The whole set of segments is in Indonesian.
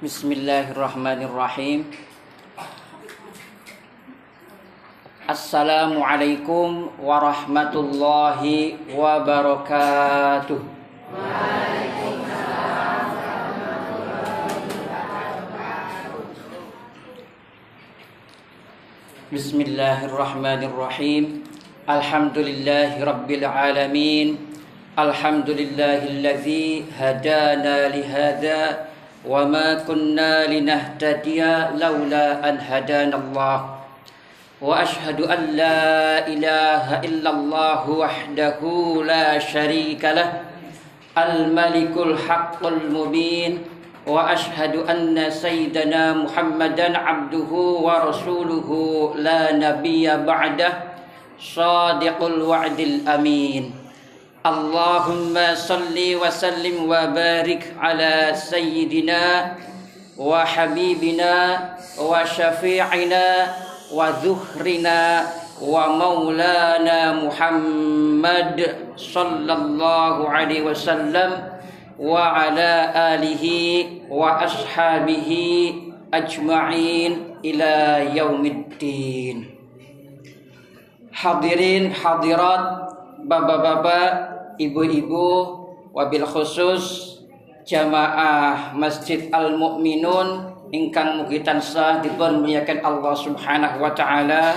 Bismillahirrahmanirrahim. Assalamualaikum warahmatullahi wabarakatuh. Bismillahirrahmanirrahim. Alhamdulillahi rabbil alamin. Alhamdulillahilladzi hadana lihada wa وما كنا لنهتدي لولا أن هدانا الله. وأشهد أن لا إله إلا الله وحده لا شريك له الملك الحق المبين. وأشهد أن سيدنا محمدا عبده ورسوله لا نبي بعده صادق الوعد الأمين. اللهم صل وسلم وبارك على سيدنا وحبيبنا وشفيعنا وذخرنا ومولانا محمد صلى الله عليه وسلم وعلى آله وأصحابه أجمعين إلى يوم الدين. Hadirin hadirat bapak-bapak, ibu-ibu, wabil khusus jamaah Masjid Al-Mu'minun ingkang mugi tansah dipun muliakan Allah Subhanahu wa taala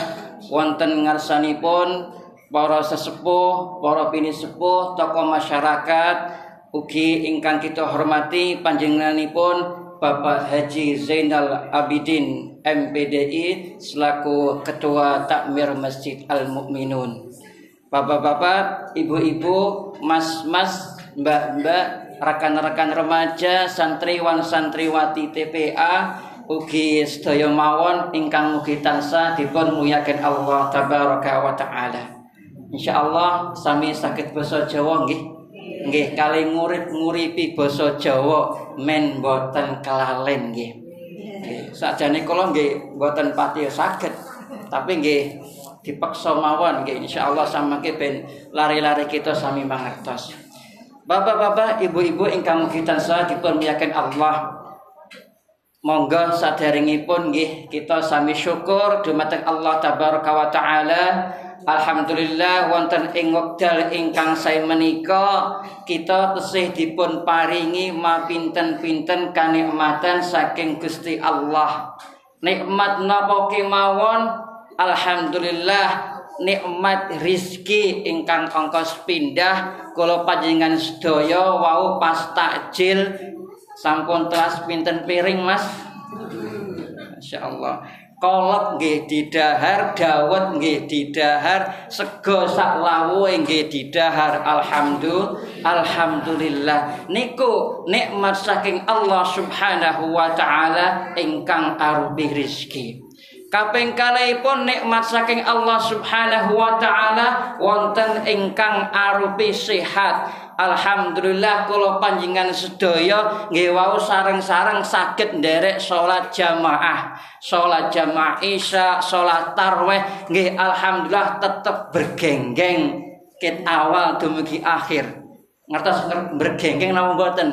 wonten ngarsanipun para sesepuh, para bini sepuh, tokoh masyarakat ugi ingkang kita hormati panjenenganipun Bapak Haji Zainal Abidin MPDI selaku Ketua Takmir Masjid Al Mukminun. Bapak-bapak, ibu-ibu, mas-mas, mbak-mbak, rekan-rekan remaja, santriwan santriwati TPA, ugi sedaya mawon ingkang mugi tansah dipun muyaken Allah tabaraka wa taala. Insyaallah sami sakit basa Jawa nggih. Nggih kali ngurip-nguripi basa Jawa men boten kelalen nggih. Sakjane kula nggih boten pati saged, tapi nggih dipaksa mawon nggih insyaallah samangke ben lari-lari kita sami mangertos. Bapak-bapak, ibu-ibu ingkang mugi tansah dipun muliaken Allah. Monggo sadaringipun nggih kita sami syukur dumateng Allah tabaraka wa taala. Alhamdulillah wonten ing wekdal ingkang sae menika kita tesih dipun paringi mapinten-pinten kanikmatan saking Gusti Allah. Nikmat napa kemawon Alhamdulillah nikmat rizki ingkang ongkos pindah kula panjenengan sedaya wau pas takjil. Sampun telas pinten piring Mas? Masyaallah. Kolak nggih didahar dawet nggih didahar sego sak lawuhe nggih didahar. Alhamdulillah alhamdulillah. Niku nikmat saking Allah Subhanahu wa taala ingkang arupi rezeki Kaping pun nikmat saking Allah Subhanahu wa taala wonten ingkang arupi sehat. Alhamdulillah kula panjenengan sedaya nggih wau sareng-sareng saged nderek salat jamaah. Salat jamaah Isya, salat tarawih nggih alhamdulillah tetep bergenggeng ket awal dumugi akhir. Ngertos bergenggeng napa mboten?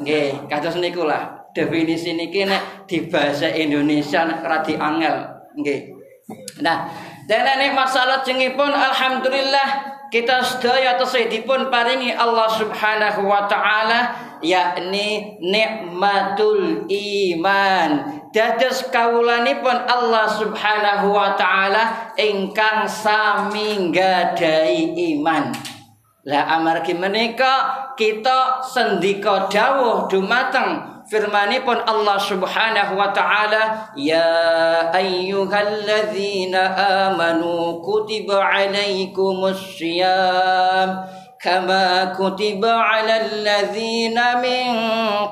Nggih, kados niku lah. Definisi niki nek di bahasa Indonesia nek radi angel nggih. Nah, dene nikmat salat jengipun alhamdulillah kita sedaya dipun paringi Allah Subhanahu wa taala yakni nikmatul iman. Dados kawulanipun Allah Subhanahu wa taala ingkang sami nggadahi iman. Lah amargi menika kita sendika dawuh dumateng firmanipun Allah Subhanahu wa taala ya ayyuhalladzina amanu kutiba alaikumus syiyam kama kutiba alal ladzina min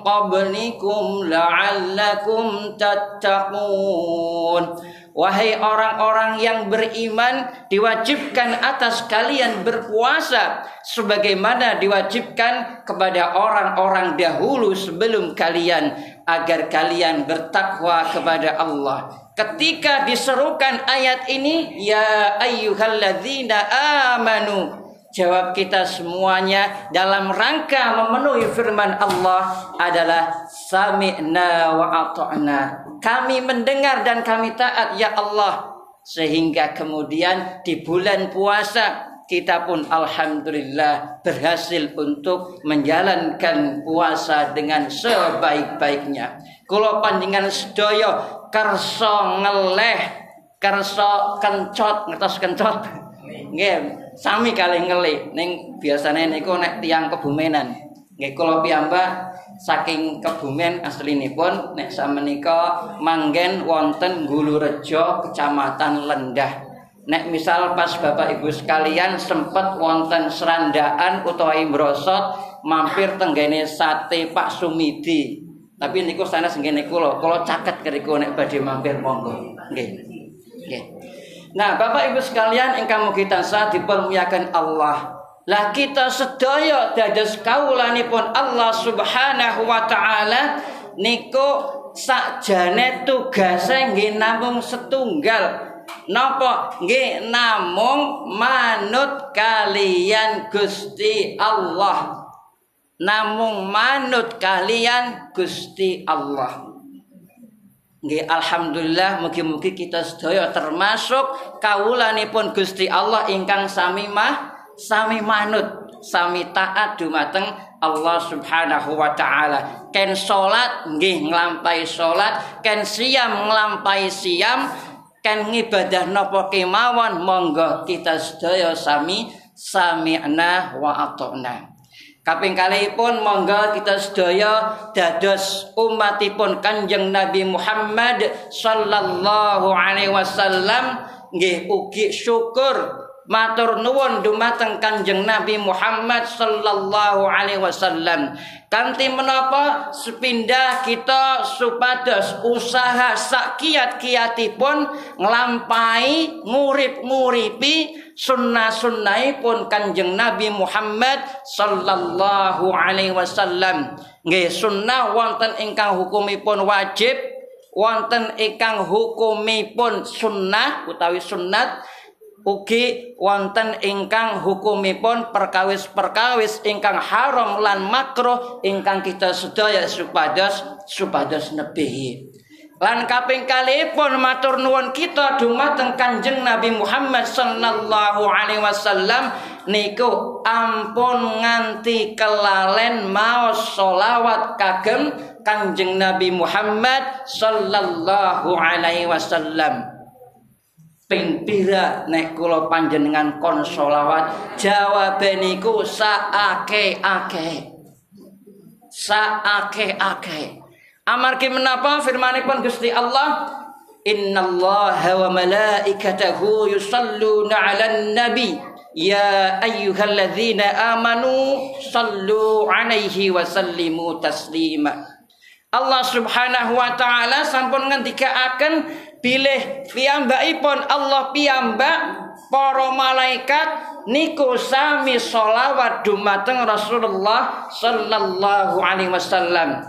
qablikum la'allakum tattaqun Wahai orang-orang yang beriman diwajibkan atas kalian berpuasa sebagaimana diwajibkan kepada orang-orang dahulu sebelum kalian agar kalian bertakwa kepada Allah. Ketika diserukan ayat ini ya ayyuhalladzina amanu Jawab kita semuanya dalam rangka memenuhi firman Allah adalah sami'na wa ata'na. Kami mendengar dan kami taat ya Allah. Sehingga kemudian di bulan puasa kita pun alhamdulillah berhasil untuk menjalankan puasa dengan sebaik-baiknya. Kalau panjangan sedoyo kerso ngeleh, kerso kencot, ngertos kencot. Nggih, sami kali ngelih. Ning biasane niku nek tiang kebumenan. Nggih kula piyambak saking kebumen aslinipun nek samenika manggen wonten Gulurejo Kecamatan Lendah. Nek misal pas Bapak Ibu sekalian sempat wonten serandaan utawa imbrosot mampir tenggene sate Pak Sumidi. Tapi niku sana senggene kula, kula caket keriku nek badhe mampir monggo. Nggih. Nggih. Nah, Bapak Ibu sekalian ingkang mugi tansah dipermuliakan Allah. Lah kita sedaya dados kawulanipun Allah Subhanahu wa taala niku sakjane tugase nggih namung setunggal Napa nggih namung manut kalian Gusti Allah. Namung manut kalian Gusti Allah. Nggih alhamdulillah mugi-mugi kita sedaya termasuk kawulanipun Gusti Allah ingkang sami mah sami manut, sami taat dumateng Allah Subhanahu wa taala. Ken salat nggih nglampahi salat, ken siam nglampahi siam, kan ngibadah napa kemawon monggo kita sedaya sami sami'na wa ata'na kaping kalihipun monggo kita sedaya dados umatipun Kanjeng Nabi Muhammad sallallahu alaihi wasallam. Nggih ugi syukur matur nuwun dumateng Kanjeng Nabi Muhammad sallallahu alaihi wasallam. Kanthi menapa sepindah kita supados usaha sakiat-kiatipun nglampahi ngurip-nguripi sunnah-sunnahipun Kanjeng Nabi Muhammad sallallahu alaihi wasallam. Nggih sunnah wonten ingkang hukumipun wajib, wonten ingkang hukumipun sunnah utawi sunnat ugi wonten ingkang hukumipun perkawis-perkawis ingkang haram lan makruh ingkang kita sedaya supados supados nebihi. Lan kaping kalipun matur nuwun kita dumateng Kanjeng Nabi Muhammad sallallahu alaihi wasallam niku ampun nganti kelalen maos solawat kagem Kanjeng Nabi Muhammad sallallahu alaihi wasallam ping pira nek kula panjenengan kon selawat jawabe niku saake-ake. Saake-ake. Amargi menapa firmanipun Gusti Allah? Innallaha wa malaikatahu yusalluna 'alan nabi. Ya ayyuhalladzina amanu sallu 'alaihi wa sallimu taslima. Allah Subhanahu wa taala sampun ngendikaaken bilih piyambakipun Allah piyambak para malaikat niku sami solawat dumateng Rasulullah sallallahu alaihi wasallam.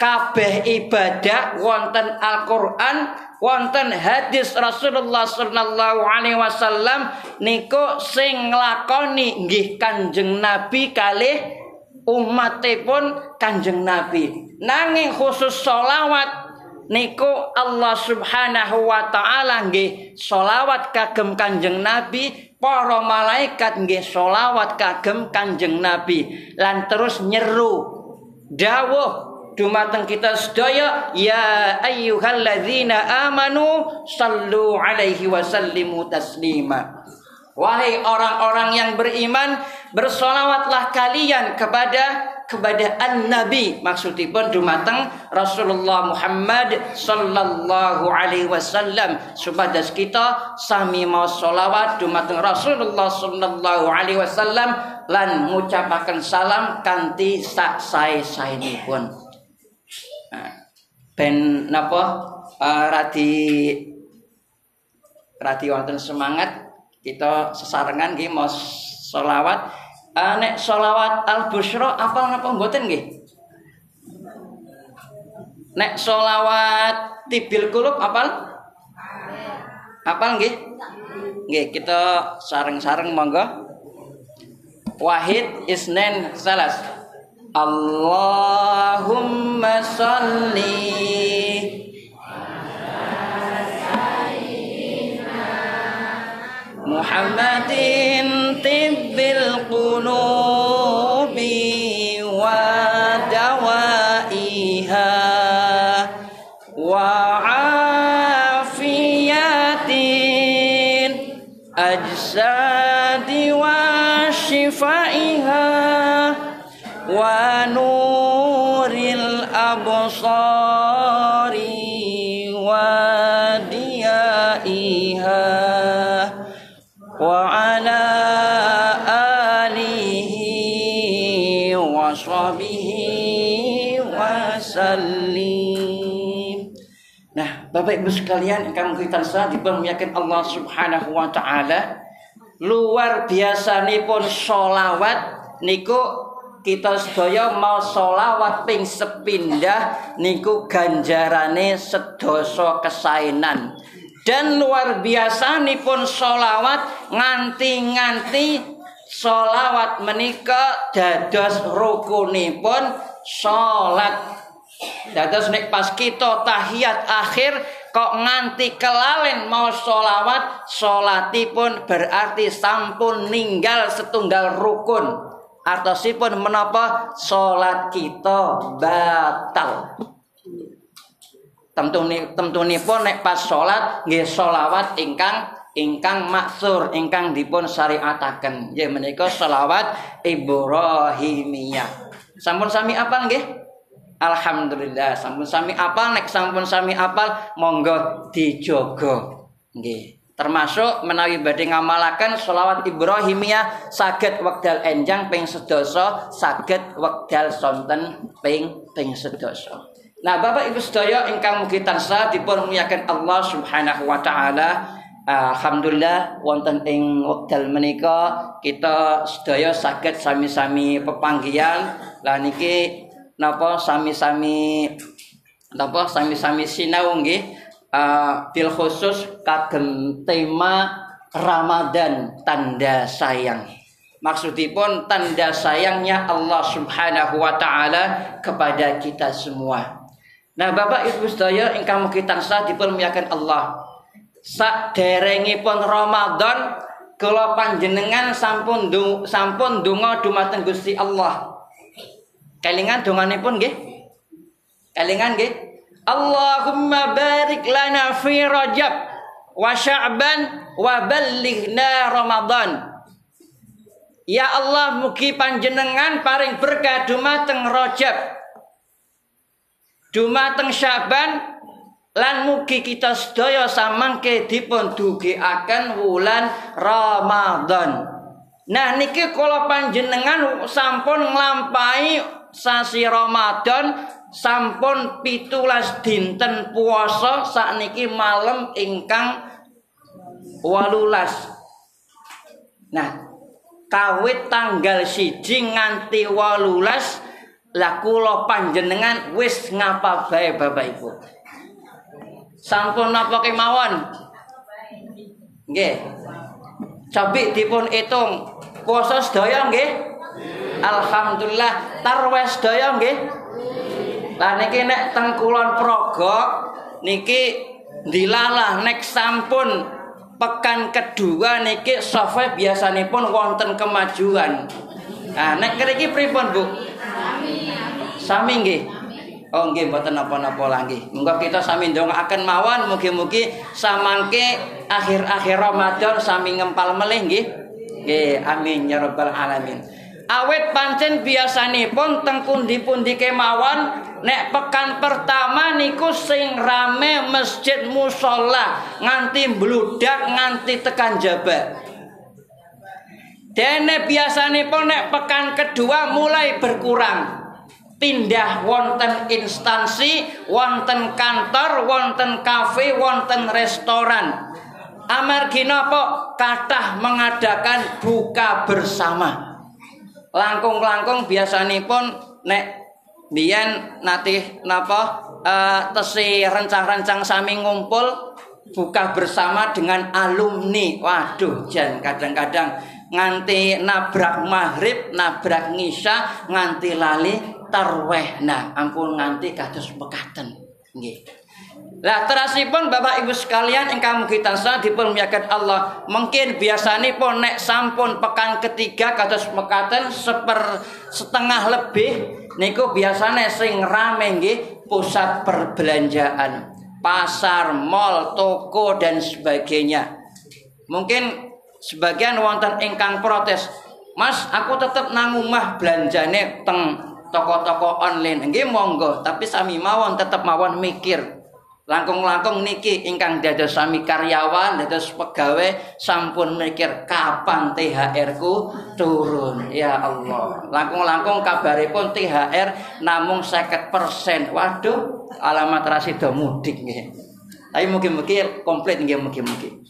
Kabeh ibadah wonten Al-Qur'an, wonten hadis Rasulullah sallallahu alaihi wasallam niku sing nglakoni nggih Kanjeng Nabi kalih umatipun Kanjeng Nabi. Nanging khusus solawat niku Allah Subhanahu wa taala nggih selawat kagem Kanjeng Nabi para malaikat nggih selawat kagem Kanjeng Nabi. Lan terus nyeru dawuh dumateng kita sedaya ya ayyuhalladzina amanu sallu alaihi wasallimu taslima. Wahai orang-orang yang beriman bersolawatlah kalian kepada kepada an-nabi maksudipun dumateng Rasulullah Muhammad sallallahu alaihi wasallam. Supados kita sami mau selawat dumateng Rasulullah sallallahu alaihi wasallam lan ngucapaken salam kanthi sak sae-saenipun nah, ben napa uh, radi radi wonten semangat kita sesarengan nggih mau selawat uh, nek solawat al bushro apa napa? Mboten nggih? Nek solawat tibil kulub apal? Apal nggih? Nggih kita sareng-sareng monggo. Wahid isnen salas. Allahumma salli Muhammadin قلوبي ودوائها وعافية. الأجساد وشفائها ونور الأبصار. Bapak Ibu sekalian, engkau kita sah dipermuliakan Allah Subhanahu wa taala. Luar biasa pun solawat niku kita sedaya mau solawat ping sepindah niku ganjarane sedoso kesainan dan luar biasa pun solawat nganti-nganti solawat menika dados rukunipun sholat dados nek pas kita tahiyat akhir kok nganti kelalen mau solawat solatipun berarti sampun ninggal setunggal rukun artosipun menapa solat kita batal Tentu pun nek pas salat nggih selawat ingkang ingkang maksur ingkang dipun syariataken nggih menika selawat Ibrahimiyah. Sampun sami apal nggih? Alhamdulillah sampun sami apal nek sampun sami apal monggo dijogo nggih. Termasuk menawi badhe ngamalaken selawat Ibrahimiyah saged wekdal enjang ping sedasa saged wekdal sonten ping ping sedasa. Nah, Bapak Ibu sedaya ingkang mugi tansah dipun muliakan Allah Subhanahu wa taala. Alhamdulillah wonten ing wekdal menika kita sedaya saged sami-sami pepanggihan. Lah niki napa sami-sami napa sami-sami sinau nggih uh, bil khusus kagem tema Ramadan tanda sayang. Maksudipun tanda sayangnya Allah Subhanahu wa taala kepada kita semua. Nah, Bapak Ibu sedaya ingkang mugi tansah dipermuliakan Allah. Sak derengipun Ramadan kula panjenengan sampun du, sampun donga dumateng Gusti Allah. Kelingan donganipun nggih? Kelingan nggih? Allahumma barik lana fi Rajab wa Sya'ban wa ballighna Ramadan. Ya Allah mugi panjenengan paring berkah dumateng Rajab dumateng Syaban lan mugi kita sedaya samangke dipun dugiaken wulan Ramadan. Nah niki kala panjenengan sampun nglampahi sasi Ramadan sampun pitulas dinten puasa sakniki malam ingkang walulas. Nah, kawit tanggal siji nganti walulas lah kula panjenengan wis ngapa bae Bapak Ibu. Sampun napa kemawon? Nggih. Cabik dipun hitung puasa sedaya nggih? Alhamdulillah tarwes sedaya nggih? Lah niki nek teng kulon Progo niki dilalah nek sampun pekan kedua niki sofa biasanipun wonten kemajuan. Nah, nek mriki pripun, Bu? Sami nggih. Oh nggih mboten napa-napa lagi. Monggo kita sami ndongaaken mawon mugi-mugi samangke akhir-akhir Ramadan sami ngempal melih nggih. Nggih, amin ya rabbal alamin. Awet pancen biasanipun teng pundi-pundi kemawon nek pekan pertama niku sing rame masjid musola nganti bludak nganti tekan jabat. Dene biasanipun nek pekan kedua mulai berkurang pindah wonten instansi, wonten kantor, wonten kafe, wonten restoran. Amargi napa kathah mengadakan buka bersama. Langkung-langkung biasanipun nek biyen natih napa uh, tesi rencang-rencang sami ngumpul buka bersama dengan alumni. Waduh, jan kadang-kadang nganti nabrak maghrib, nabrak ngisya, nganti lali tarweh. Nah, ampun nganti kados pekaten. Nggih. Lah terasipun Bapak Ibu sekalian ingkang mugi tansah dipermuliakan Allah. Mungkin biasanya pun nek sampun pekan ketiga kados mekaten seper setengah lebih niku biasanya sing rame nggih pusat perbelanjaan, pasar, mall, toko dan sebagainya. Mungkin sebagian wonten ingkang protes, "Mas, aku tetap nang omah belanjane teng toko-toko online." Nggih monggo, tapi sami mawon tetap mawon mikir Langkung-langkung niki ingkang dados sami karyawan, dados pegawai sampun mikir kapan THR ku turun. Ya Allah. Langkung-langkung kabaripun THR namung 50%. Waduh, alamat rasido mudik nggih. Tapi mungkin-mungkin komplit nggih mungkin-mungkin.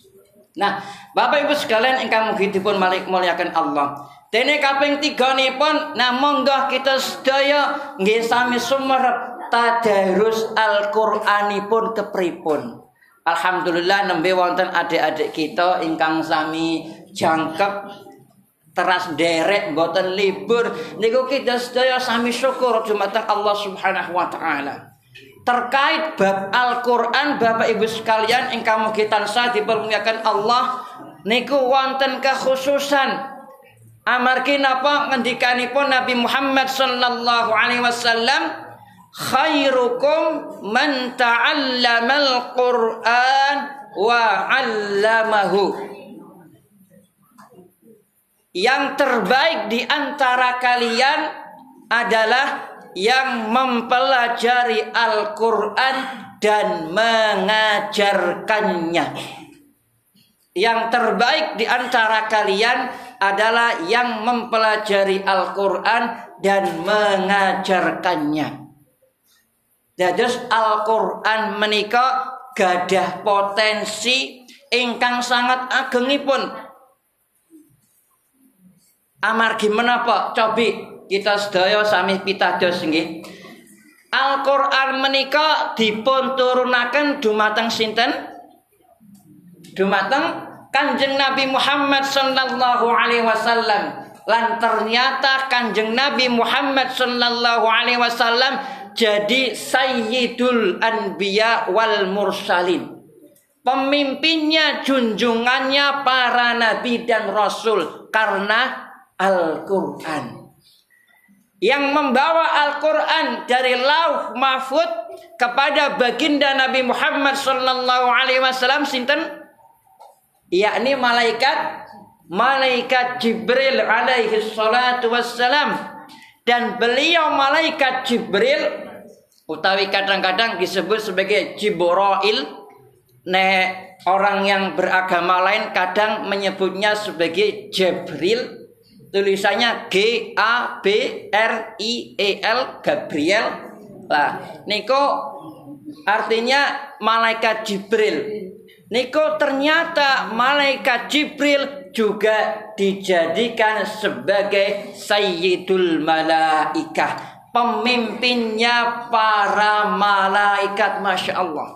Nah, Bapak Ibu sekalian ingkang mugi dipun malik muliakan Allah. Dene kaping 3 nipun nah monggo kita sedaya nggih sami sumerep tadarus Al-Qur'anipun kepripun. Alhamdulillah nembe wonten adik-adik kita ingkang sami jangkep teras derek boten libur niku kita sedaya sami syukur dumateng Allah Subhanahu wa taala. Terkait bab Al-Qur'an Bapak Ibu sekalian ingkang mugi tansah dipermuliakan Allah niku wonten kekhususan amargi napa ngendikanipun Nabi Muhammad sallallahu alaihi wasallam khairukum man ta'allamal Qur'an wa 'allamahu. Yang terbaik di antara kalian adalah yang mempelajari Al-Qur'an dan mengajarkannya. Yang terbaik di antara kalian adalah yang mempelajari Al-Qur'an dan mengajarkannya. Dados Al-Qur'an menika gadah potensi ingkang sangat agengipun. Amargi menapa? Cobi kita sedaya sami pitados nggih. Al-Qur'an menika dipun turunaken dumateng sinten? Dumateng Kanjeng Nabi Muhammad sallallahu alaihi wasallam. Lan ternyata Kanjeng Nabi Muhammad sallallahu alaihi wasallam jadi sayyidul anbiya wal mursalin. Pemimpinnya, junjungannya para nabi dan rasul karena Al-Qur'an. Yang membawa Al-Qur'an dari lauh mahfud kepada baginda Nabi Muhammad sallallahu alaihi wasallam sinten? Yakni malaikat malaikat Jibril alaihi salatu wassalam dan beliau malaikat Jibril utawi kadang-kadang disebut sebagai Jibril ne orang yang beragama lain kadang menyebutnya sebagai Jibril. Tulisannya G A B R I E L Gabriel. Lah niko artinya malaikat Jibril. Niko ternyata malaikat Jibril juga dijadikan sebagai Sayyidul Malaikah pemimpinnya para malaikat Masya Allah.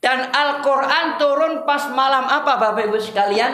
Dan Al-Quran turun pas malam apa Bapak Ibu sekalian?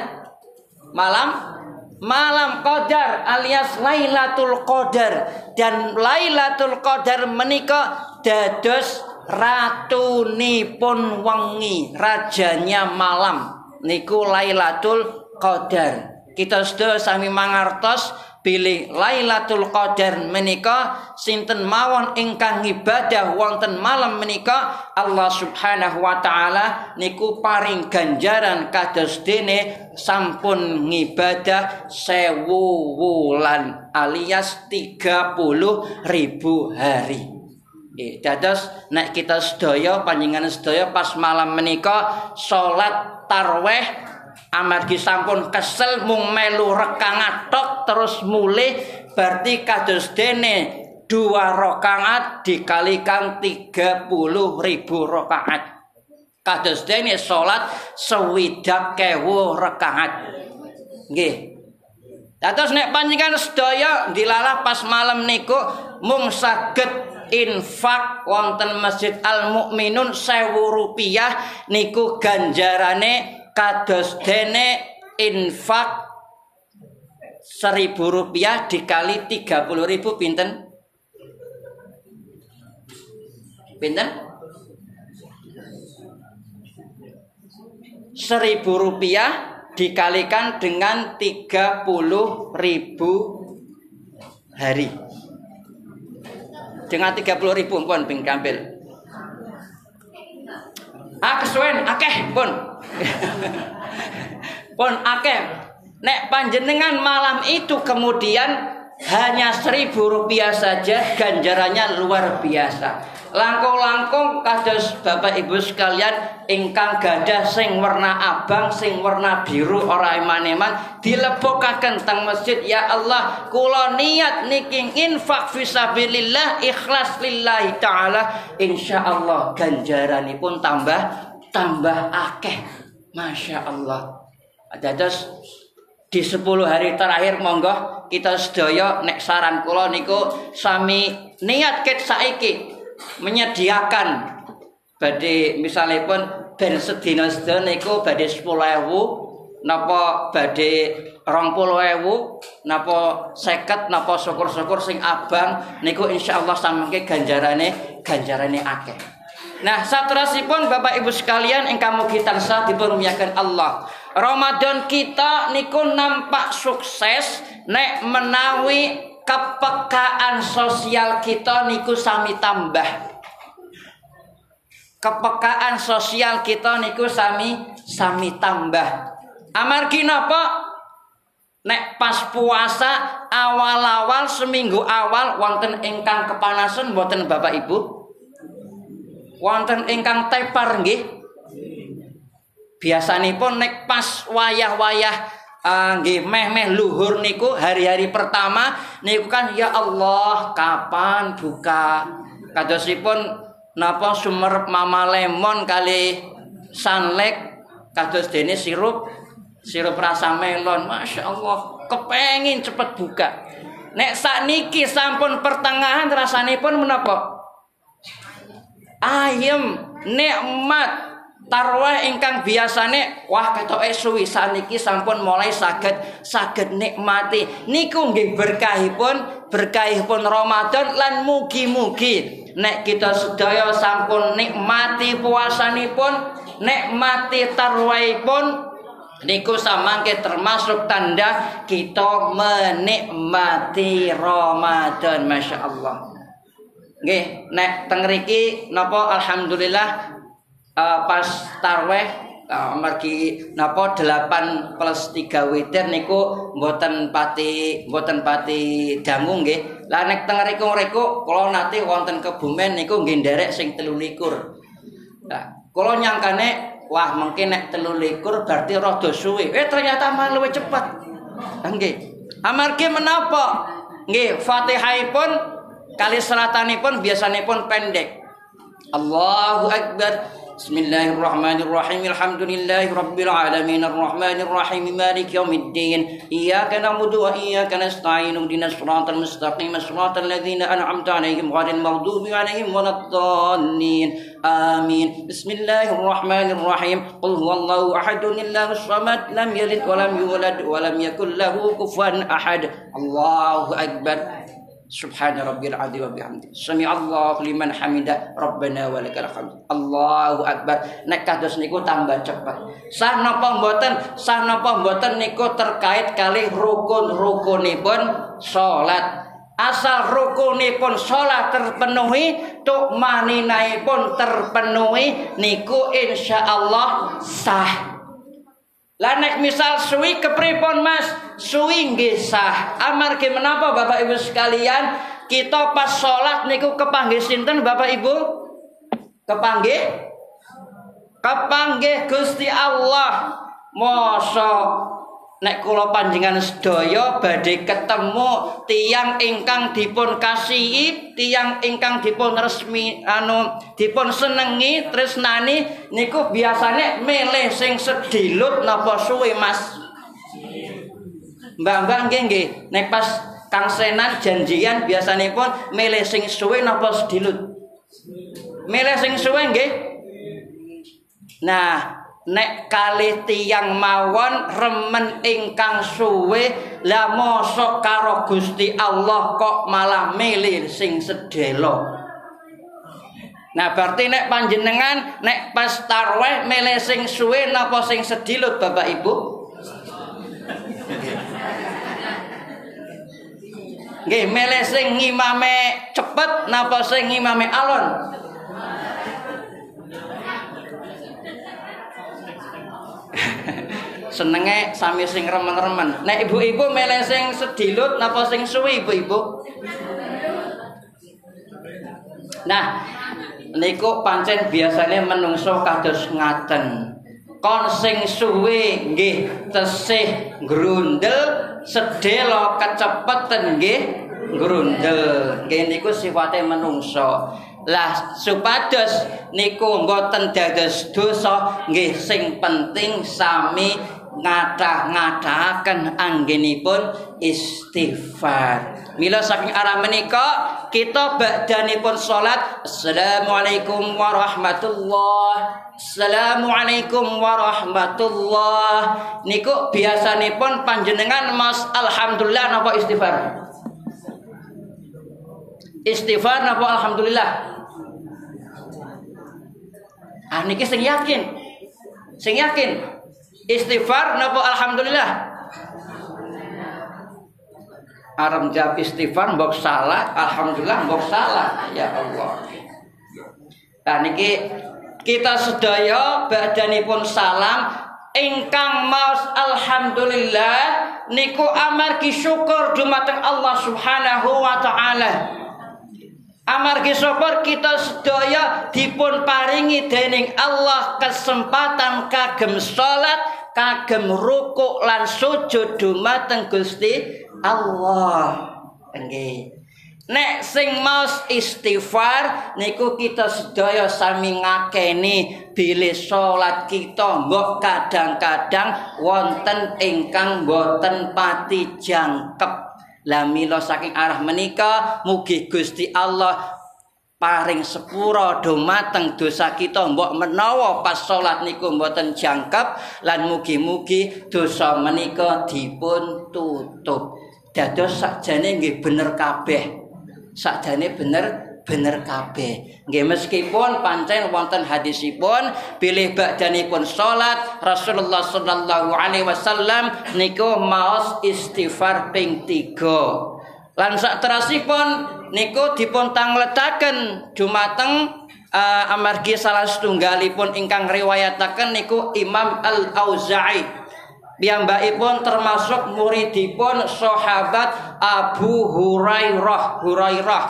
Malam? Malam Qadar alias Lailatul Qadar. Dan Lailatul Qadar menikah dados ratunipun wengi rajanya malam niku Lailatul Qadar. Kita sudah sami mangartos pilih Lailatul Qadar menika sinten mawon ingkang ibadah wonten malam menika Allah Subhanahu wa taala niku paring ganjaran kados dene sampun ngibadah sewu wulan alias 30 ribu hari. Eh, dados nek kita sedaya panjenengan sedaya pas malam menika salat tarweh amargi sampun kesel mung melu rekangat tok terus mulih berarti kados dene dua rokaat dikalikan tiga puluh ribu rokaat kados dene sholat sewidak kewu rekaat nggih. Atas nek panjenengan sedaya dilalah pas malam niku mung saged infak wonten Masjid Al Mukminun sewu rupiah niku ganjarane kados dene infak seribu rupiah dikali tiga puluh ribu pinten? Pinten? Seribu rupiah dikalikan dengan tiga puluh ribu hari dengan 30 ribu pun ping kambil ah kesuwen akeh pun pun akeh. Nek panjenengan malam itu kemudian hanya seribu rupiah saja ganjarannya luar biasa langkung-langkung kados Bapak Ibu sekalian ingkang gadah sing warna abang sing warna biru ora iman-iman dilebokaken teng masjid. Ya Allah kula niat niki infak fisabilillah ikhlas lillahi taala. Insyaallah ganjaranipun tambah tambah akeh. Masya Allah. Dados di 10 hari terakhir monggo kita sedaya nek saran kula niku sami niat ket saiki menyediakan badhe misalnya pun ben sedina sedina niku badhe 10.000 napa badhe 20.000 napa 50 napa syukur-syukur sing abang niku insyaallah samangke ganjarane ganjarane akeh Nah, satrasipun Bapak Ibu sekalian ingkang mugi tansah dipermuliakan Allah. Ramadan kita niku nampak sukses nek menawi kepekaan sosial kita niku sami tambah. Kepekaan sosial kita niku sami sami tambah. Amargi napa? Nek pas puasa awal-awal seminggu awal wonten ingkang kepanasan mboten Bapak Ibu? Wonten ingkang tepar nggih? Biasanipun nek pas wayah-wayah nggih meh-meh luhur niku hari-hari pertama niku kan ya Allah kapan buka? Kadosipun napa sumer mama lemon kali sanlek kados dene sirup sirup rasa melon. Masya Allah kepengin cepet buka. Nek sak niki sampun pertengahan rasanipun menapa? Ayem nikmat Tarwah ingkang biasane wah ketoke suwi. Saniki sampun mulai saged saged nikmati. Niku nggih berkahipun berkahipun Ramadan lan mugi-mugi. Nek kita sedaya sampun nikmati puasanipun nikmati tarwahipun niku samangke termasuk tanda kita menikmati Ramadan Masya Allah. Nggih, nek teng napa? Alhamdulillah uh, pas tarweh uh, margi napa 8 plus 3 witir niku mboten pati mboten pati dangu nggih. Lah nek teng riku-riku kula nate wonten Kebumen niku nggih nderek sing 13. Nah, kula nyangkane wah mungkin nek 13 berarti rada suwe. Eh ternyata malah luwih cepet. Nggih. Amargi menapa? Nggih, Fatihahipun kali selatanipun biasanipun pendek. Allahu Akbar. بسم الله الرحمن الرحيم الحمد لله رب العالمين الرحمن الرحيم مالك يوم الدين إياك نعبد وإياك نستعين اهدنا الصراط المستقيم صراط الذين أنعمت عليهم غير المغضوب عليهم ولا الضالين آمين بسم الله الرحمن الرحيم قل هو الله أحد الله الصمد لم يلد ولم يولد ولم يكن له كفوا أحد الله أكبر Subhana rabbil adi wa bihamdi. Sami Allah liman hamida Rabbana wa lakal hamd. Allahu akbar. Nek kados niku tambah cepat. Sah napa mboten? Sah napa mboten niku terkait kali rukun-rukunipun salat. Asal rukunipun salat terpenuhi, tuk maninaipun terpenuhi niku insyaallah sah. Lah nek misal suwi kepripun Mas? Suwi nggih sah. Amargi menapa Bapak Ibu sekalian? Kita pas salat niku kepanggih sinten Bapak Ibu? Kepanggih? Kepanggih Gusti Allah. Mosok nek kula panjenengan sedaya badhe ketemu tiang ingkang dipun kasihi, tiang ingkang dipun resmi anu dipun senengi tresnani niku biasanya milih sing sedilut napa suwe Mas. Mbak-mbak nggih nggih nek pas Kang Senan janjian biasanya pun milih sing suwe napa sedilut. Milih sing suwe nggih. Nah, nek kali tiang mawon remen ingkang suwe lah mosok karo Gusti Allah kok malah milih sing sedelo. Nah berarti nek panjenengan nek pas tarweh milih sing suwe napa sing sedilut Bapak Ibu? Nggih, milih sing ngimame cepet napa sing ngimame alon? Senenge sami sing remen-remen. Nek ibu-ibu milih sing sedilut napa sing suwi ibu-ibu? Nah, niku pancen biasanya menungso kados ngaten. Kon sing suwe nggih tesih grundel sedelo kecepeten nggih grundel nggih niku sifate menungso lah supados niku mboten dados dosa nggih sing penting sami ngadah-ngadahaken anggenipun istighfar. Mila saking arah menika kita badhanipun salat. Assalamualaikum warahmatullahi Assalamualaikum warahmatullah. Niku biasanipun panjenengan Mas alhamdulillah napa istighfar? Istighfar napa alhamdulillah? Ah niki sing yakin. Sing yakin istighfar napa? Alhamdulillah. Aram jawab istighfar mbok salah alhamdulillah mbok salah ya Allah. Nah niki kita sedaya badanipun salam ingkang maus alhamdulillah niku amargi syukur dumateng Allah Subhanahu wa taala. Amargi syukur kita sedaya dipun paringi dening Allah kesempatan kagem salat, kagem rukuk lan sujud dumateng Gusti Allah. Nggih. Nek sing maus istighfar niku kita sedaya sami ngakeni bilih salat kita mbok kadang-kadang wonten ingkang boten pati jangkep. Lah mila saking arah menika mugi Gusti Allah paring sepura dumateng dosa kita mbok menawa pas salat niku mboten jangkep lan mugi-mugi dosa menika dipun tutup. Dados sakjane nggih bener kabeh. sakjane bener bener kabeh. Nggih meskipun pancen wonten hadisipun bilih badhanipun salat Rasulullah sallallahu alaihi wasallam niku maos istighfar ping 3. Lan sak terasipun niku dipun tangletaken dumateng uh, amargi salah setunggalipun ingkang riwayataken niku Imam Al-Auza'i Piyambakipun termasuk muridipun sahabat Abu Hurairah Hurairah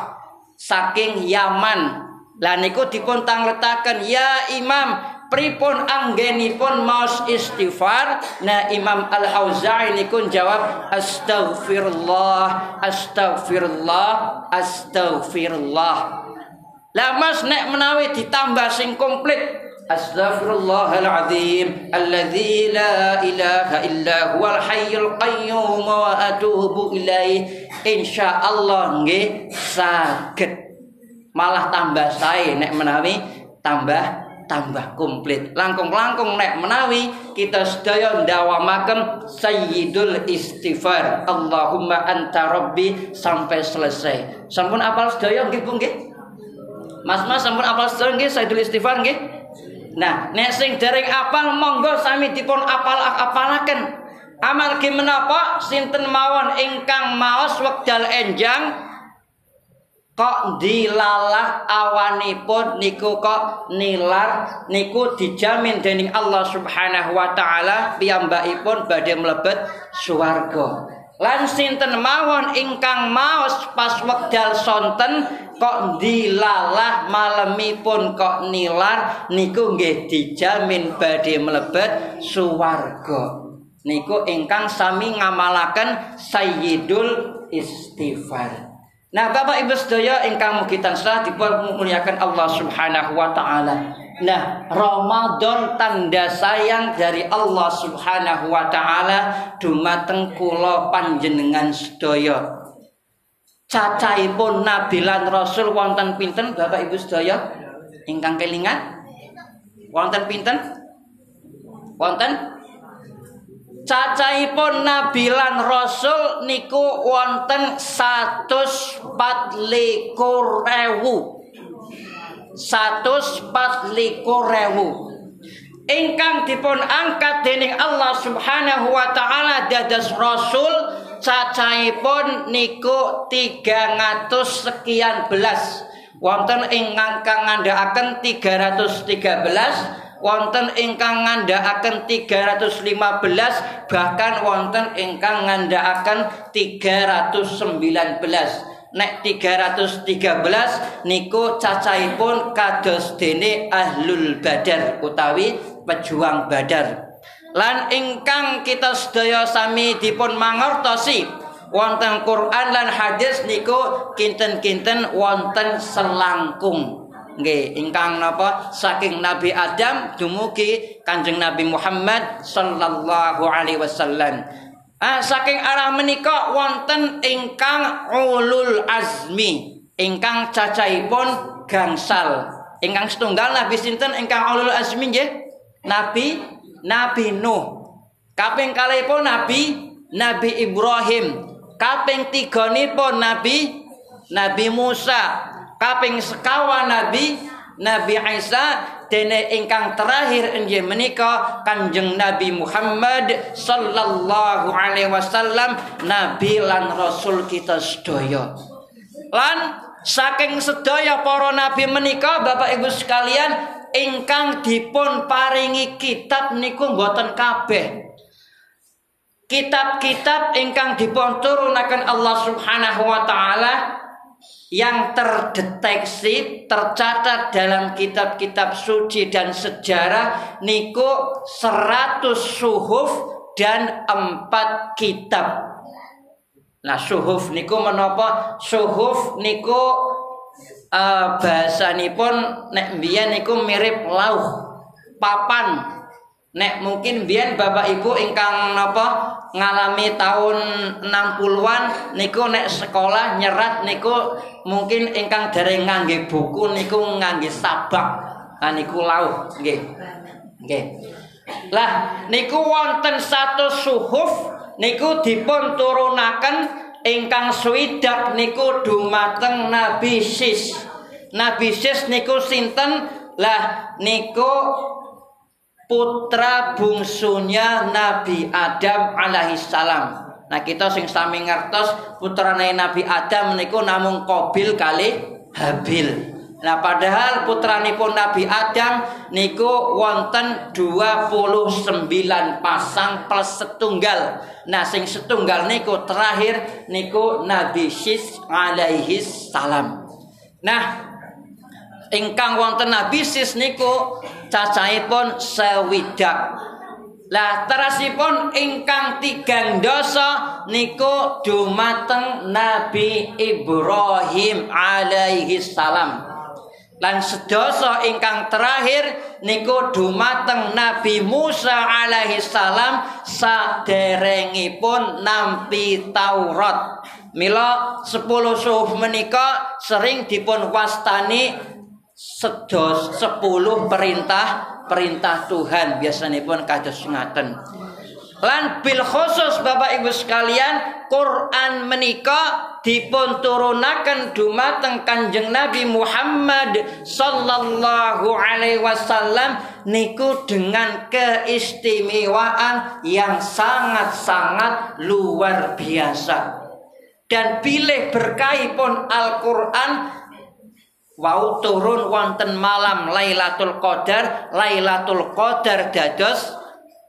saking Yaman. Lah niku dipun tangletaken ya Imam pripun anggenipun maos istighfar? Nah Imam Al Auza'i niku jawab astaghfirullah astaghfirullah astaghfirullah. Lah mas nek menawi ditambah sing komplit Astaghfirullahaladzim Alladzi la ilaha illa huwal hayyul qayyum Wa atubu ilaih. InsyaAllah nge sakit Malah tambah saya Nek menawi tambah tambah komplit. Langkung-langkung nek menawi kita sedaya ndawamaken sayyidul istighfar. Allahumma anta rabbi sampai selesai. Sampun apal sedaya nggih Bu nggih? Mas-mas sampun apal sedaya nggih sayyidul istighfar nggih? Nah, nek sing dereng apal monggo sami dipun apal-apalaken. Amargi menapa sinten mawon ingkang maos wekdal enjang kok dilalah awanipun niku kok nilar niku dijamin dening Allah Subhanahu wa taala piyambakipun badhe mlebet swarga. Lan sinten mawon ingkang maos pas wekdal sonten kok dilalah malemipun kok nilar niku nggih dijamin badhe mlebet suwarga. Niku ingkang sami ngamalaken sayyidul istighfar. Nah, Bapak Ibu sedaya ingkang mugi tansah dipun muliakan Allah Subhanahu wa taala. Nah, Ramadan tanda sayang dari Allah Subhanahu wa taala. Dumateng kula panjenengan sedaya. cacahipun nabi lan rasul wonten pinten Bapak Ibu sedaya? Ingkang kelingan? Wonten pinten? Wonten cacahipun nabi lan rasul niku wonten 124.000 124.000 ingkang dipun angkat dening Allah Subhanahu wa taala dados rasul cacahipun niku 300 sekian belas. Wonten ingkang ngandhakaken 313 wonten ingkang ngandhakaken 315 bahkan wonten ingkang ngandhakaken 319 nek 313 niku cacahipun kados dene ahlul badar utawi pejuang badar. Lan ingkang kita sedaya sami dipun mangertosi wonten Quran lan hadis niku kinten-kinten wonten selangkung nggih ingkang napa saking Nabi Adam dumugi Kanjeng Nabi Muhammad sallallahu alaihi wasallam. Ah saking arah menika wonten ingkang ulul azmi, ingkang cacahipun gangsal. Ingkang setunggal Nabi sinten ingkang ulul azmi nggih? Nabi Nabi Nuh. Kaping kalihipun Nabi Nabi Ibrahim. Kaping tiganipun Nabi Nabi Musa kaping sekawan Nabi Nabi Isa dene ingkang terakhir inggih menika Kanjeng Nabi Muhammad sallallahu alaihi wasallam nabi lan rasul kita sedaya. Lan saking sedaya para nabi menika Bapak Ibu sekalian ingkang dipun paringi kitab niku mboten kabeh. Kitab-kitab ingkang dipun turunaken Allah Subhanahu wa taala yang terdeteksi tercatat dalam kitab-kitab suci dan sejarah niku 100 suhuf dan 4 kitab. Nah, suhuf niku menapa? Suhuf niku uh, bahasanipun nek mbiyen niku mirip lauh papan Nek mungkin biar Bapak Ibu ingkang napa ngalami tahun 60-an niku nek sekolah nyerat niku mungkin ingkang dari ngangge buku niku ngangge sabak. Nah niku lauh nggih. Nggih. Lah niku wonten satu suhuf niku dipun turunaken ingkang swidak niku dumateng Nabi Sis. Nabi Sis niku sinten? Lah niku putra bungsunya Nabi Adam alaihissalam. Nah kita sing sami ngertos putra Nabi Adam niku namung Kobil kali Habil. Nah padahal putranipun Nabi Adam niku wonten 29 pasang plus setunggal. Nah sing setunggal niku terakhir niku Nabi Sis alaihi salam. Nah ingkang wonten Nabi Sis niku cacahipun sewidak. Lah terasipun ingkang tigang dosa niku dumateng Nabi Ibrahim alaihi salam. Lan sedoso ingkang terakhir niku dumateng Nabi Musa alaihi salam saderengipun nampi Taurat. Mila sepuluh suh menika sering dipun wastani sedos sepuluh perintah perintah Tuhan. Biasanya pun kados ngaten. Lan bil khusus Bapak Ibu sekalian Quran menika dipun turunaken dumateng Kanjeng Nabi Muhammad sallallahu alaihi wasallam niku dengan keistimewaan yang sangat-sangat luar biasa. Dan pilih berkahipun Al-Qur'an wau turun wonten malam Lailatul Qadar. Lailatul Qadar dados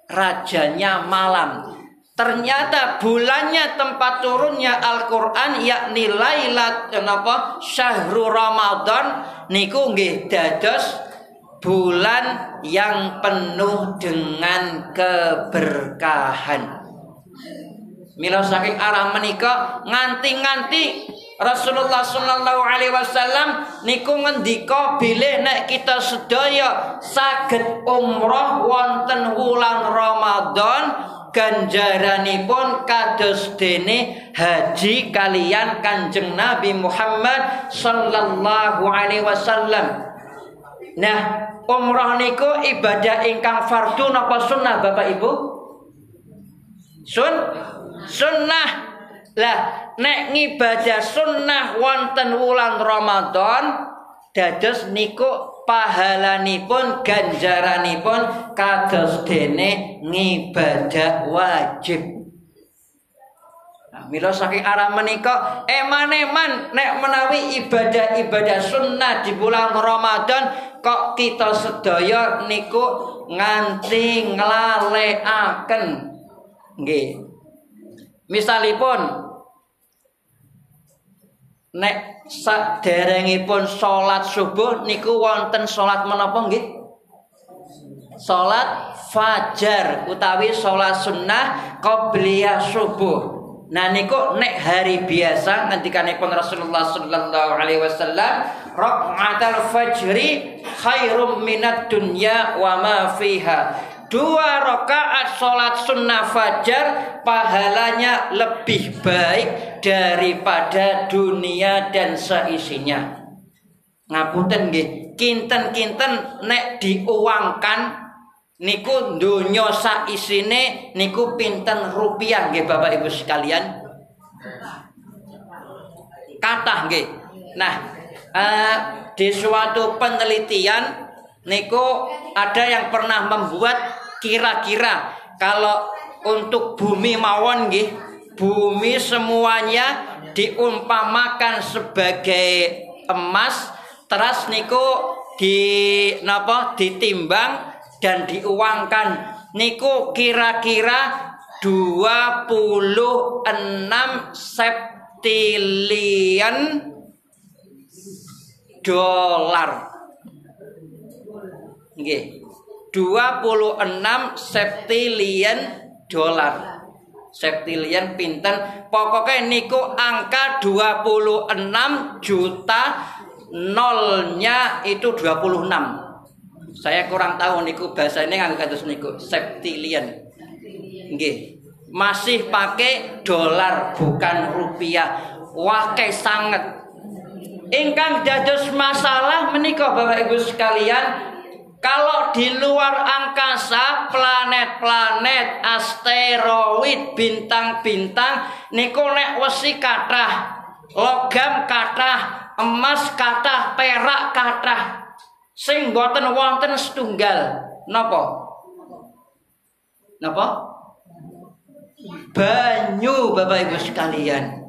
rajanya malam. Ternyata bulannya tempat turunnya Al-Qur'an yakni Lailat napa? Syahrul Ramadan niku nggih dados bulan yang penuh dengan keberkahan. Mila saking arah menika nganti-nganti Rasulullah sallallahu alaihi wasallam niku ngendika bilih nek kita sedaya saged umroh wonten wulan Ramadan ganjaranipun kados dene haji kalian Kanjeng Nabi Muhammad sallallahu alaihi wasallam. Nah, umroh niku ibadah ingkang fardu napa sunnah Bapak Ibu? Sun sunnah. Lah, nek ngibadah sunnah wonten wulan Ramadan dados niku pahalanipun ganjaranipun kados dene ngibadah wajib. Nah, mila saking arah menika eman-eman nek menawi ibadah-ibadah sunnah di bulan Ramadan kok kita sedaya niku nganti nglalekaken. Nggih. Misalipun nek saderengipun salat subuh niku wonten salat menapa nggih? Salat fajar utawi salat sunnah qabliyah subuh. Nah niku nek hari biasa ngendikanipun Rasulullah sallallahu alaihi wasallam rakaatul fajri khairum minad dunya wa ma fiha dua rakaat sholat sunnah fajar pahalanya lebih baik daripada dunia dan seisinya. Ngapunten nggih, kinten-kinten nek diuangkan niku donya saisine niku pinten rupiah nggih Bapak Ibu sekalian. Kathah nggih. Nah, uh, di suatu penelitian niku ada yang pernah membuat kira-kira kalau untuk bumi mawon nggih bumi semuanya diumpamakan sebagai emas teras niku di napa ditimbang dan diuangkan niku kira-kira 26 septilion dolar. Nggih. 26 septilion dolar. Septilion pinten pokoknya niku angka 26 juta nolnya itu 26. Saya kurang tahu niku bahasa ini nggak kados niku septilion. Nggih. Masih pakai dolar bukan rupiah. Wakai sangat. Ingkang dados masalah menikah Bapak Ibu sekalian kalau di luar angkasa, planet-planet, asteroid, bintang-bintang niku nek wesi kathah, logam kathah, emas kathah, perak kathah. Sing boten wonten setunggal. Napa? Napa? Banyu Bapak Ibu sekalian.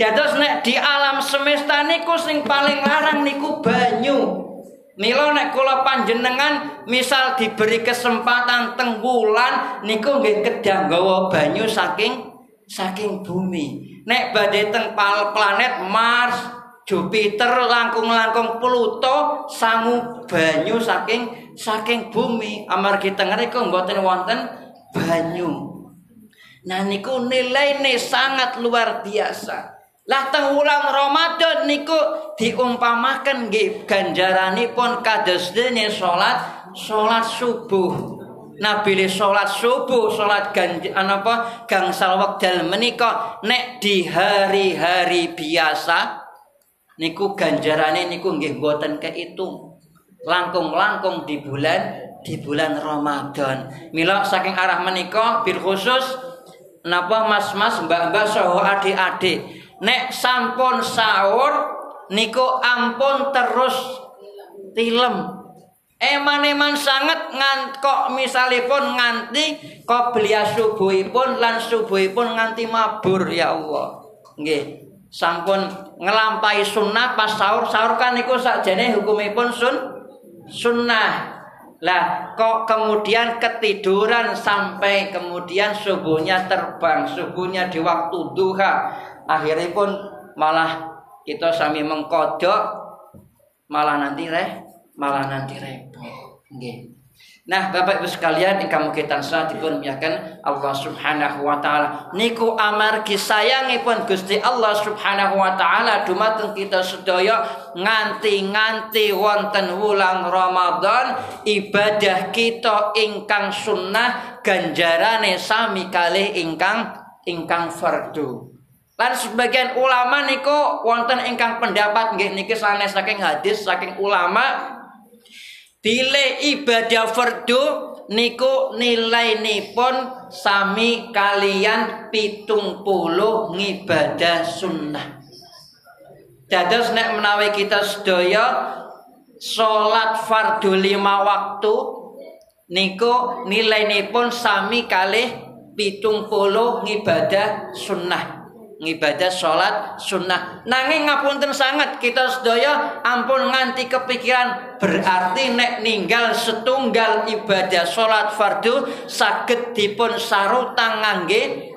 Dados nek di alam semesta niku sing paling larang niku banyu. Mila nek kula panjenengan misal diberi kesempatan teng wulan niku nggih kedang gawa banyu saking saking bumi. Nek badhe teng planet Mars, Jupiter, langkung-langkung Pluto sangu banyu saking saking bumi. Amargi teng mriku mboten wonten banyu. Nah niku nilainya sangat luar biasa. Lah teng wulan Ramadan niku diumpamaken nggih ganjaranipun kados dene salat salat subuh. Nah bilih salat subuh, salat ganj apa gangsal wekdal menika nek di hari-hari biasa niku ganjarane niku nggih mboten kehitung. Langkung-langkung di bulan di bulan Ramadan. Mila saking arah menika bil khusus napa mas-mas mbak-mbak saha adik-adik nek sampun sahur niku ampun terus tilem Eman-eman sangat ngan kok misalipun nganti belia subuhipun lan subuhipun nganti mabur ya Allah. Nggih. Sampun ngelampai sunnah pas sahur sahur kan niku sakjane hukumipun sun sunnah. Lah kok kemudian ketiduran sampai kemudian subuhnya terbang, subuhnya di waktu duha akhirnya pun malah kita sami mengkodok malah nanti reh malah nanti repot nggih Nah, Bapak Ibu sekalian ingkang mugi tansah dipun miyaken Allah Subhanahu wa taala. Niku amargi sayangipun Gusti Allah Subhanahu wa taala dumateng kita sedaya nganti-nganti wonten wulan Ramadan ibadah kita ingkang sunnah ganjarane sami kalih ingkang ingkang fardu. Lan sebagian ulama niku wonten ingkang pendapat nggih niki sanes saking hadis saking ulama bile ibadah fardu niku nilai nipun sami kalian pitung puluh ngibadah sunnah. Dados nek menawi kita sedaya salat fardu lima waktu niku nilai nipun sami kalih pitung puluh ngibadah sunnah ngibadah sholat sunnah. Nanging ngapunten sangat kita sedaya ampun nganti kepikiran berarti nek ninggal setunggal ibadah sholat fardu saged dipun sarutang ngangge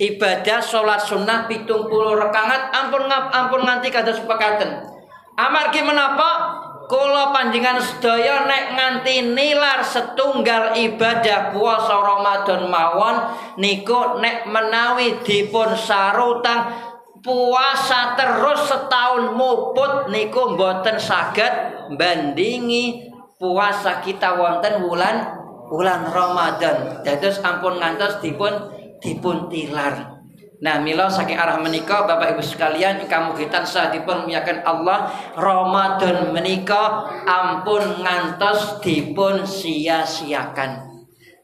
ibadah sholat sunnah pitung puluh rekangat ampun ngap ampun nganti kada sepakaten amargi menapa Kula panjenengan sedaya nek nganti nilar setunggal ibadah puasa Ramadan mawon niku nek menawi dipun sarutang puasa terus setahun muput niku mboten saged bandingi puasa kita wonten wulan wulan Ramadan. Dados ampun ngantos dipun dipun tilar. Nah, mila saking arah menika Bapak Ibu sekalian kamu kita dipun miyakan Allah Ramadan menika ampun ngantos dipun sia-siakan.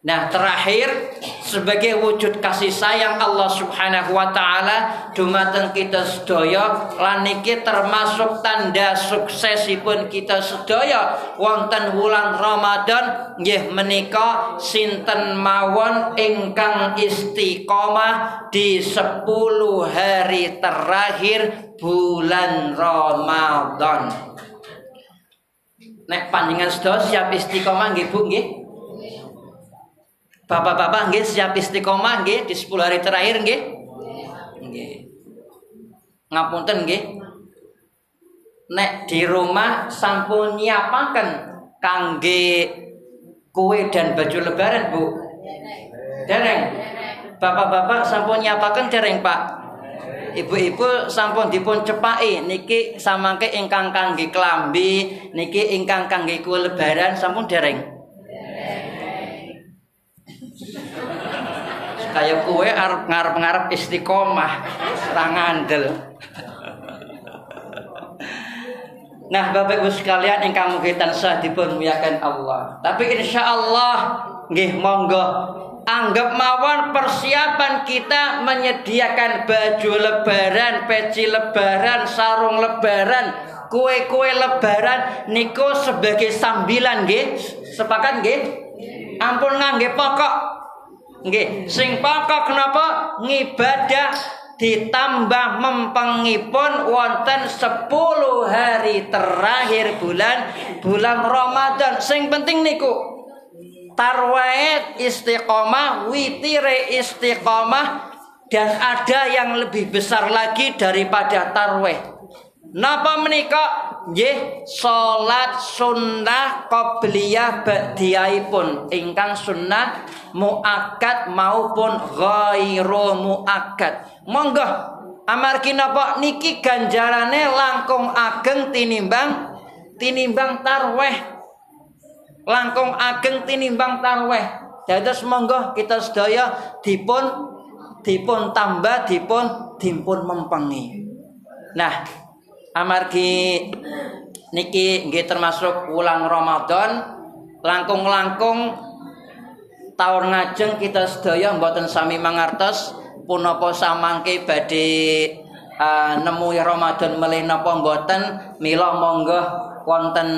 Nah terakhir sebagai wujud kasih sayang Allah Subhanahu wa taala dumateng kita sedaya lan niki termasuk tanda suksesipun kita sedaya wonten wulan Ramadan nggih menika sinten mawon ingkang istiqomah di 10 hari terakhir bulan Ramadan. Nek panjenengan sedaya siap istiqomah nggih Bu nggih? Bapak-bapak nggih siap istiqomah nggih di 10 hari terakhir nggih? Nggih. Ngapunten nggih. Nek di rumah sampun nyiapaken kangge kue dan baju lebaran, Bu? Dereng. Bapak-bapak sampun nyiapaken dereng, Pak? Ibu-ibu sampun dipun cepaki niki samangke ingkang kangge klambi, niki ingkang kangge kue lebaran sampun dereng. Kayak kue arep ngarep-ngarep istiqomah rangandel Nah Bapak Ibu sekalian yang kamu kita sah dipun Allah. Tapi insya Allah nggih monggo anggap mawon persiapan kita menyediakan baju lebaran, peci lebaran, sarung lebaran, kue-kue lebaran niku sebagai sambilan nggih. Sepakat nggih? Ampun ngangge pokok Nggih, sing pokok kenapa ngibadah ditambah mempengipun wonten 10 hari terakhir bulan bulan Ramadan. Sing penting niku tarwait istiqomah, witire istiqomah dan ada yang lebih besar lagi daripada tarwih. Napa menika nggih salat sunnah qabliyah ba'diyaipun ingkang sunnah muakkad maupun ghairu muakkad. Monggo amargi napa niki ganjarane langkung ageng tinimbang tinimbang tarweh. Langkung ageng tinimbang tarweh. Dados monggo kita sedaya dipun dipun tambah dipun dipun mempengi. Nah, amargi niki nggih termasuk wulan Ramadan langkung-langkung tahun ngajeng kita sedaya mboten sami mangartos punapa samangke badhe uh, nemu Ramadan melih napa mboten mila monggo wonten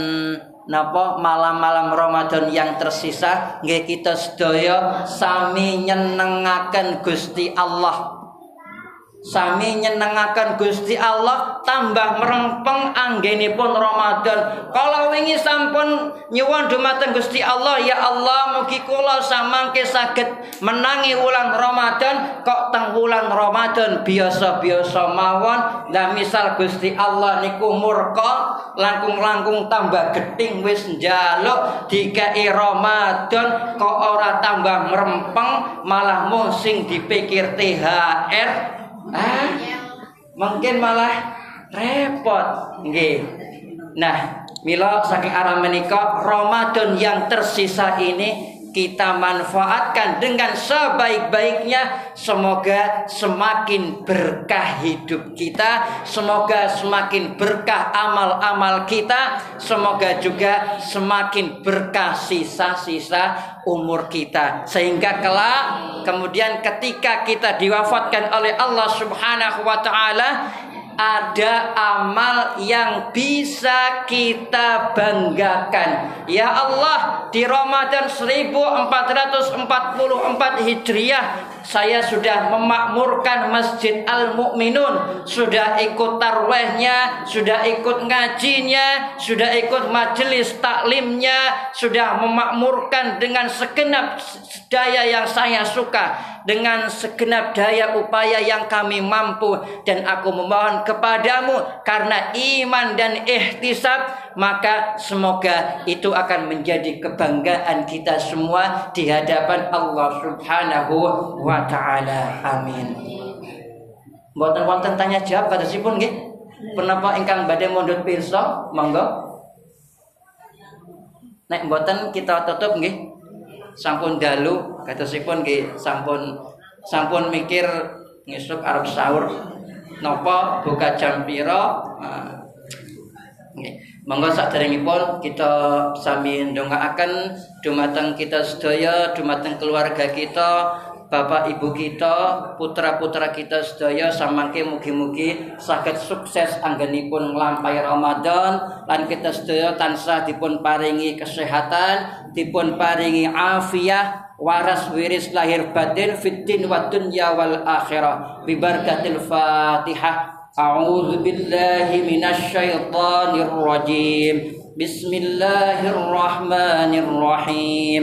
napa malam-malam Ramadan yang tersisa nggih kita sedaya sami nyenengaken Gusti Allah Sami nyenengaken Gusti Allah tambah merempeng anggenipun Ramadan. Kalau wingi sampun nyuwun dumateng Gusti Allah, ya Allah mugi kula samangke saged menangi wulan Ramadan kok teng wulan Ramadan biasa-biasa mawon. Lah misal Gusti Allah niku murka, langkung-langkung tambah geting wis njaluk dikai Ramadan kok ora tambah merempeng malah mung sing dipikir THR ah mungkin malah repot. Nggih. Nah Mila saking arah menikah Ramadan yang tersisa ini kita manfaatkan dengan sebaik-baiknya. Semoga semakin berkah hidup kita. Semoga semakin berkah amal-amal kita. Semoga juga semakin berkah sisa-sisa umur kita. Sehingga kelak kemudian ketika kita diwafatkan oleh Allah Subhanahu wa taala ada amal yang bisa kita banggakan. Ya Allah, di Ramadan 1444 Hijriah saya sudah memakmurkan Masjid Al-Mu'minun, sudah ikut tarwehnya, sudah ikut ngajinya, sudah ikut majelis taklimnya, sudah memakmurkan dengan segenap daya yang saya suka, dengan segenap daya upaya yang kami mampu dan aku memohon kepadamu karena iman dan ihtisab maka semoga itu akan menjadi kebanggaan kita semua di hadapan Allah Subhanahu wa taala. Amin. Mboten wonten tanya jawab kata sipun nggih. Penapa ingkang badhe mondot pirsa? Monggo. Nek mboten kita tutup nggih. Sampun dalu sipun nggih sampun sampun mikir ngesuk arep sahur. Napa buka jam pira? Nah, nggih. Monggo pun kita sami ndongaaken dumateng kita sedaya, dumateng keluarga kita, bapak ibu kita, putra-putra kita sedaya samangke mugi-mugi sakit sukses anggenipun nglampahi Ramadan lan kita sedaya tansah dipun paringi kesehatan, dipun paringi afiah, waras wiris lahir batin fitin wa dunya akhirah bi barakatil Fatihah. A'udzu billahi minasy syaithanir rajim. Bismillahirrahmanirrahim.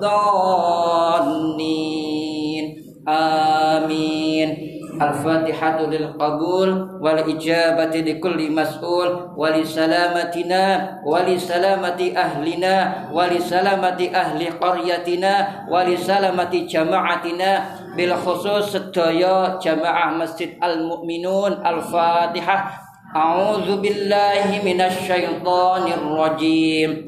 dhannin amin. Al-Fatihatu qabul wal ijabati li kulli mas'ul wa bil khusus jamaah Masjid Al-Mu'minun Al-Fatihah. A'udzu billahi minasy syaithanir rajim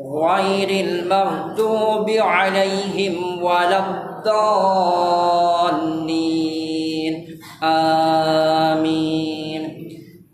غير المغضوب عليهم ولا الضالين. آمين.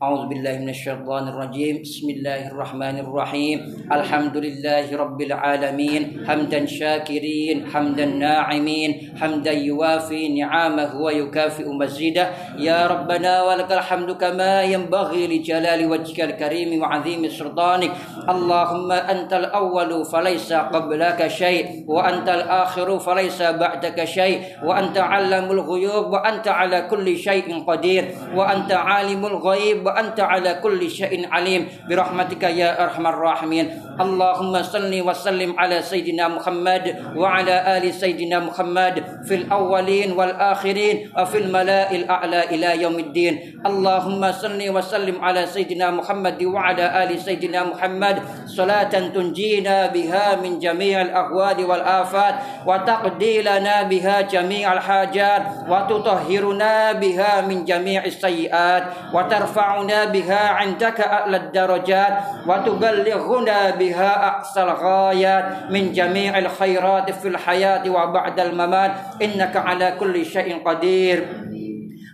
أعوذ بالله من الشيطان الرجيم. بسم الله الرحمن الرحيم. الحمد لله رب العالمين. حمدا شاكرين حمدا ناعمين حمدا يوافي نعامه ويكافئ مزيده. يا ربنا ولك الحمد كما ينبغي لجلال وجهك الكريم وعظيم سلطانك. اللهم أنت الأول فليس قبلك شيء وأنت الآخر فليس بعدك شيء وأنت علم الغيوب وأنت على كل شيء قدير وأنت عالم الغيب وأنت على كل شيء عليم برحمتك يا أرحم الراحمين اللهم صل وسلم على سيدنا محمد وعلى آل سيدنا محمد في الأولين والآخرين وفي الملاء الأعلى إلى يوم الدين اللهم صل وسلم على سيدنا محمد وعلى آل سيدنا محمد صلاة تنجينا بها من جميع الأهوال والآفات وتقضي لنا بها جميع الحاجات وتطهرنا بها من جميع السيئات وترفعنا ترفعنا بها عندك أعلى الدرجات وتبلغنا بها أقصى الغايات من جميع الخيرات في الحياة وبعد الممات. إنك على كل شيء قدير.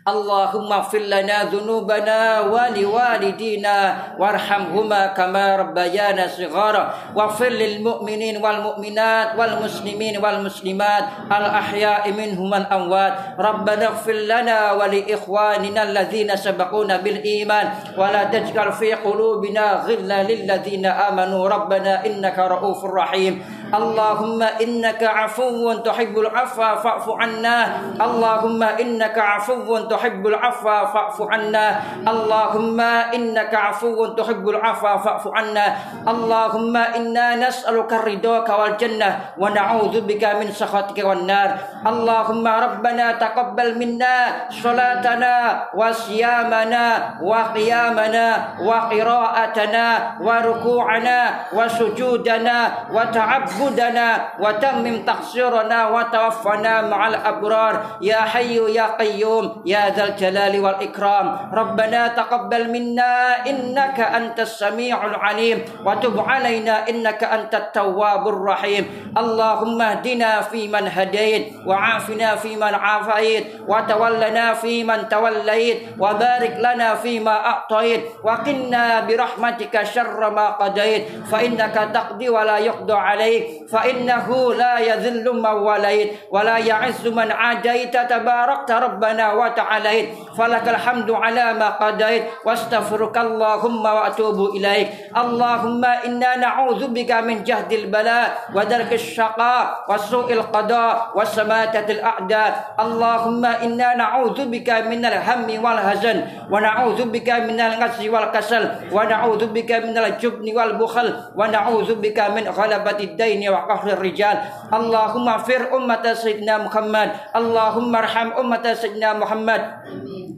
اللهم اغفر لنا ذنوبنا ولوالدينا وارحمهما كما ربيانا صغارا. واغفر للمؤمنين والمؤمنات والمسلمين والمسلمات الأحياء منهم الأموات ربنا اغفر لنا ولإخواننا الذين سبقونا بالإيمان. ولا تجعل في قلوبنا غلا للذين آمنوا. ربنا إنك رؤوف رحيم. اللهم إنك عفو تحب العفو فاعف عنا اللهم إنك عفو تحب العفو فاعف عنا اللهم إنك عفو تحب العفو فاعف عنا اللهم إنا نسألك رضاك والجنة ونعوذ بك من سخطك والنار اللهم ربنا تقبل منا صلاتنا وصيامنا وقيامنا وقراءتنا وركوعنا وسجودنا وتعبدنا تعبدنا وتمم تقصيرنا وتوفنا مع الأبرار. يا حي يا قيوم يا ذا الجلال والإكرام. ربنا تقبل منا إنك أنت السميع العليم. وتب علينا إنك أنت التواب الرحيم. اللهم اهدنا فيمن هديت وعافنا فيمن عافيت وتولنا فيمن توليت وبارك لنا فيما أعطيت وقنا برحمتك شر ما قضيت. فإنك تقضي ولا يقضى عليك. فإنه لا يذل من وليت ولا يعز من عاديت. تباركت ربنا وتعاليت. فلك الحمد على ما قضيت. واستغفرك اللهم وأتوب إليك. اللهم إنا نعوذ بك من جهد البلاء ودرك الشقاء وسوء القضاء وسماتة الأعداء. اللهم إنا نعوذ بك من الهم والهزن ونعوذ بك من الغز والكسل ونعوذ بك من الجبن والبخل ونعوذ بك من غلبة الدين الدين وقهر الرجال. اللهم اغفر أمة سيدنا محمد. اللهم ارحم أمة سيدنا محمد.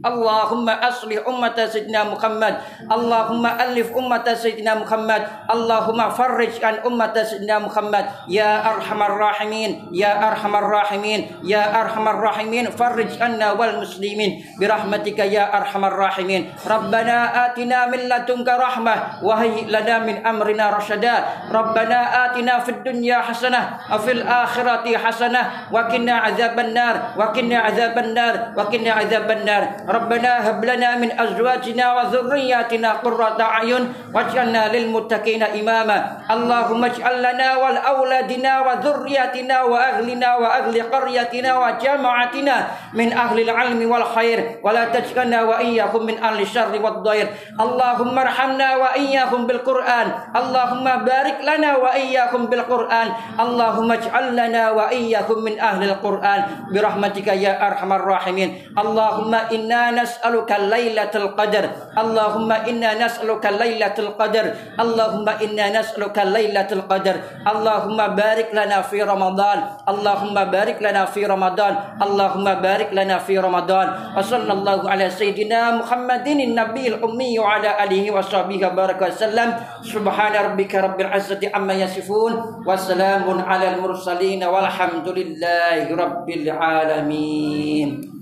اللهم أصلح أمة سيدنا محمد. اللهم ألف أمة سيدنا محمد. اللهم فرج عن أمة سيدنا محمد. يا أرحم الراحمين. يا أرحم الراحمين. يا أرحم الراحمين. فرج عنا والمسلمين. برحمتك يا أرحم الراحمين. ربنا آتنا من لدنك رحمة وهيئ لنا من أمرنا رشدا. ربنا آتنا في الدنيا حسنة وفي الآخرة حسنة. وقنا عذاب النار. وقنا عذاب النار. وقنا عذاب النار. ربنا هب لنا من أزواجنا وذرياتنا قرة أعين واجعلنا للمتقين إماما. اللهم اجعل لنا ولأولادنا وذرياتنا وأهلنا وأهل قريتنا وجماعتنا من أهل العلم والخير. ولا تجعلنا وإياكم من أهل الشر والضير. اللهم ارحمنا وإياكم بالقرآن. اللهم بارك لنا وإياكم بالقرآن. اللهم اجعل لنا وإياكم من أهل القرآن. برحمتك يا أرحم الراحمين. اللهم إنا نسألك ليلة القدر. اللهم إنا نسألك ليلة القدر. اللهم إنا نسألك ليلة القدر. اللهم بارك لنا في رمضان. اللهم بارك لنا في رمضان. اللهم بارك لنا في رمضان. وصلى الله على سيدنا محمد النبي الأمي وعلى آله وصحبه وبارك وسلم. سبحان ربك رب العزة عما يصفون. وسلام على المرسلين والحمد لله رب العالمين.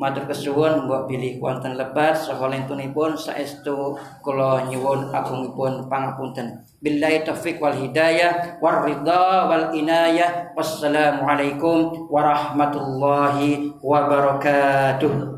Matur kesuwun mbok pilih wonten lebat. Saha lentunipun saestu kula nyuwun agungipun pangapunten. Billahi taufik wal hidayah war ridha wal inayah. Wassalamu alaikum warahmatullahi wabarakatuh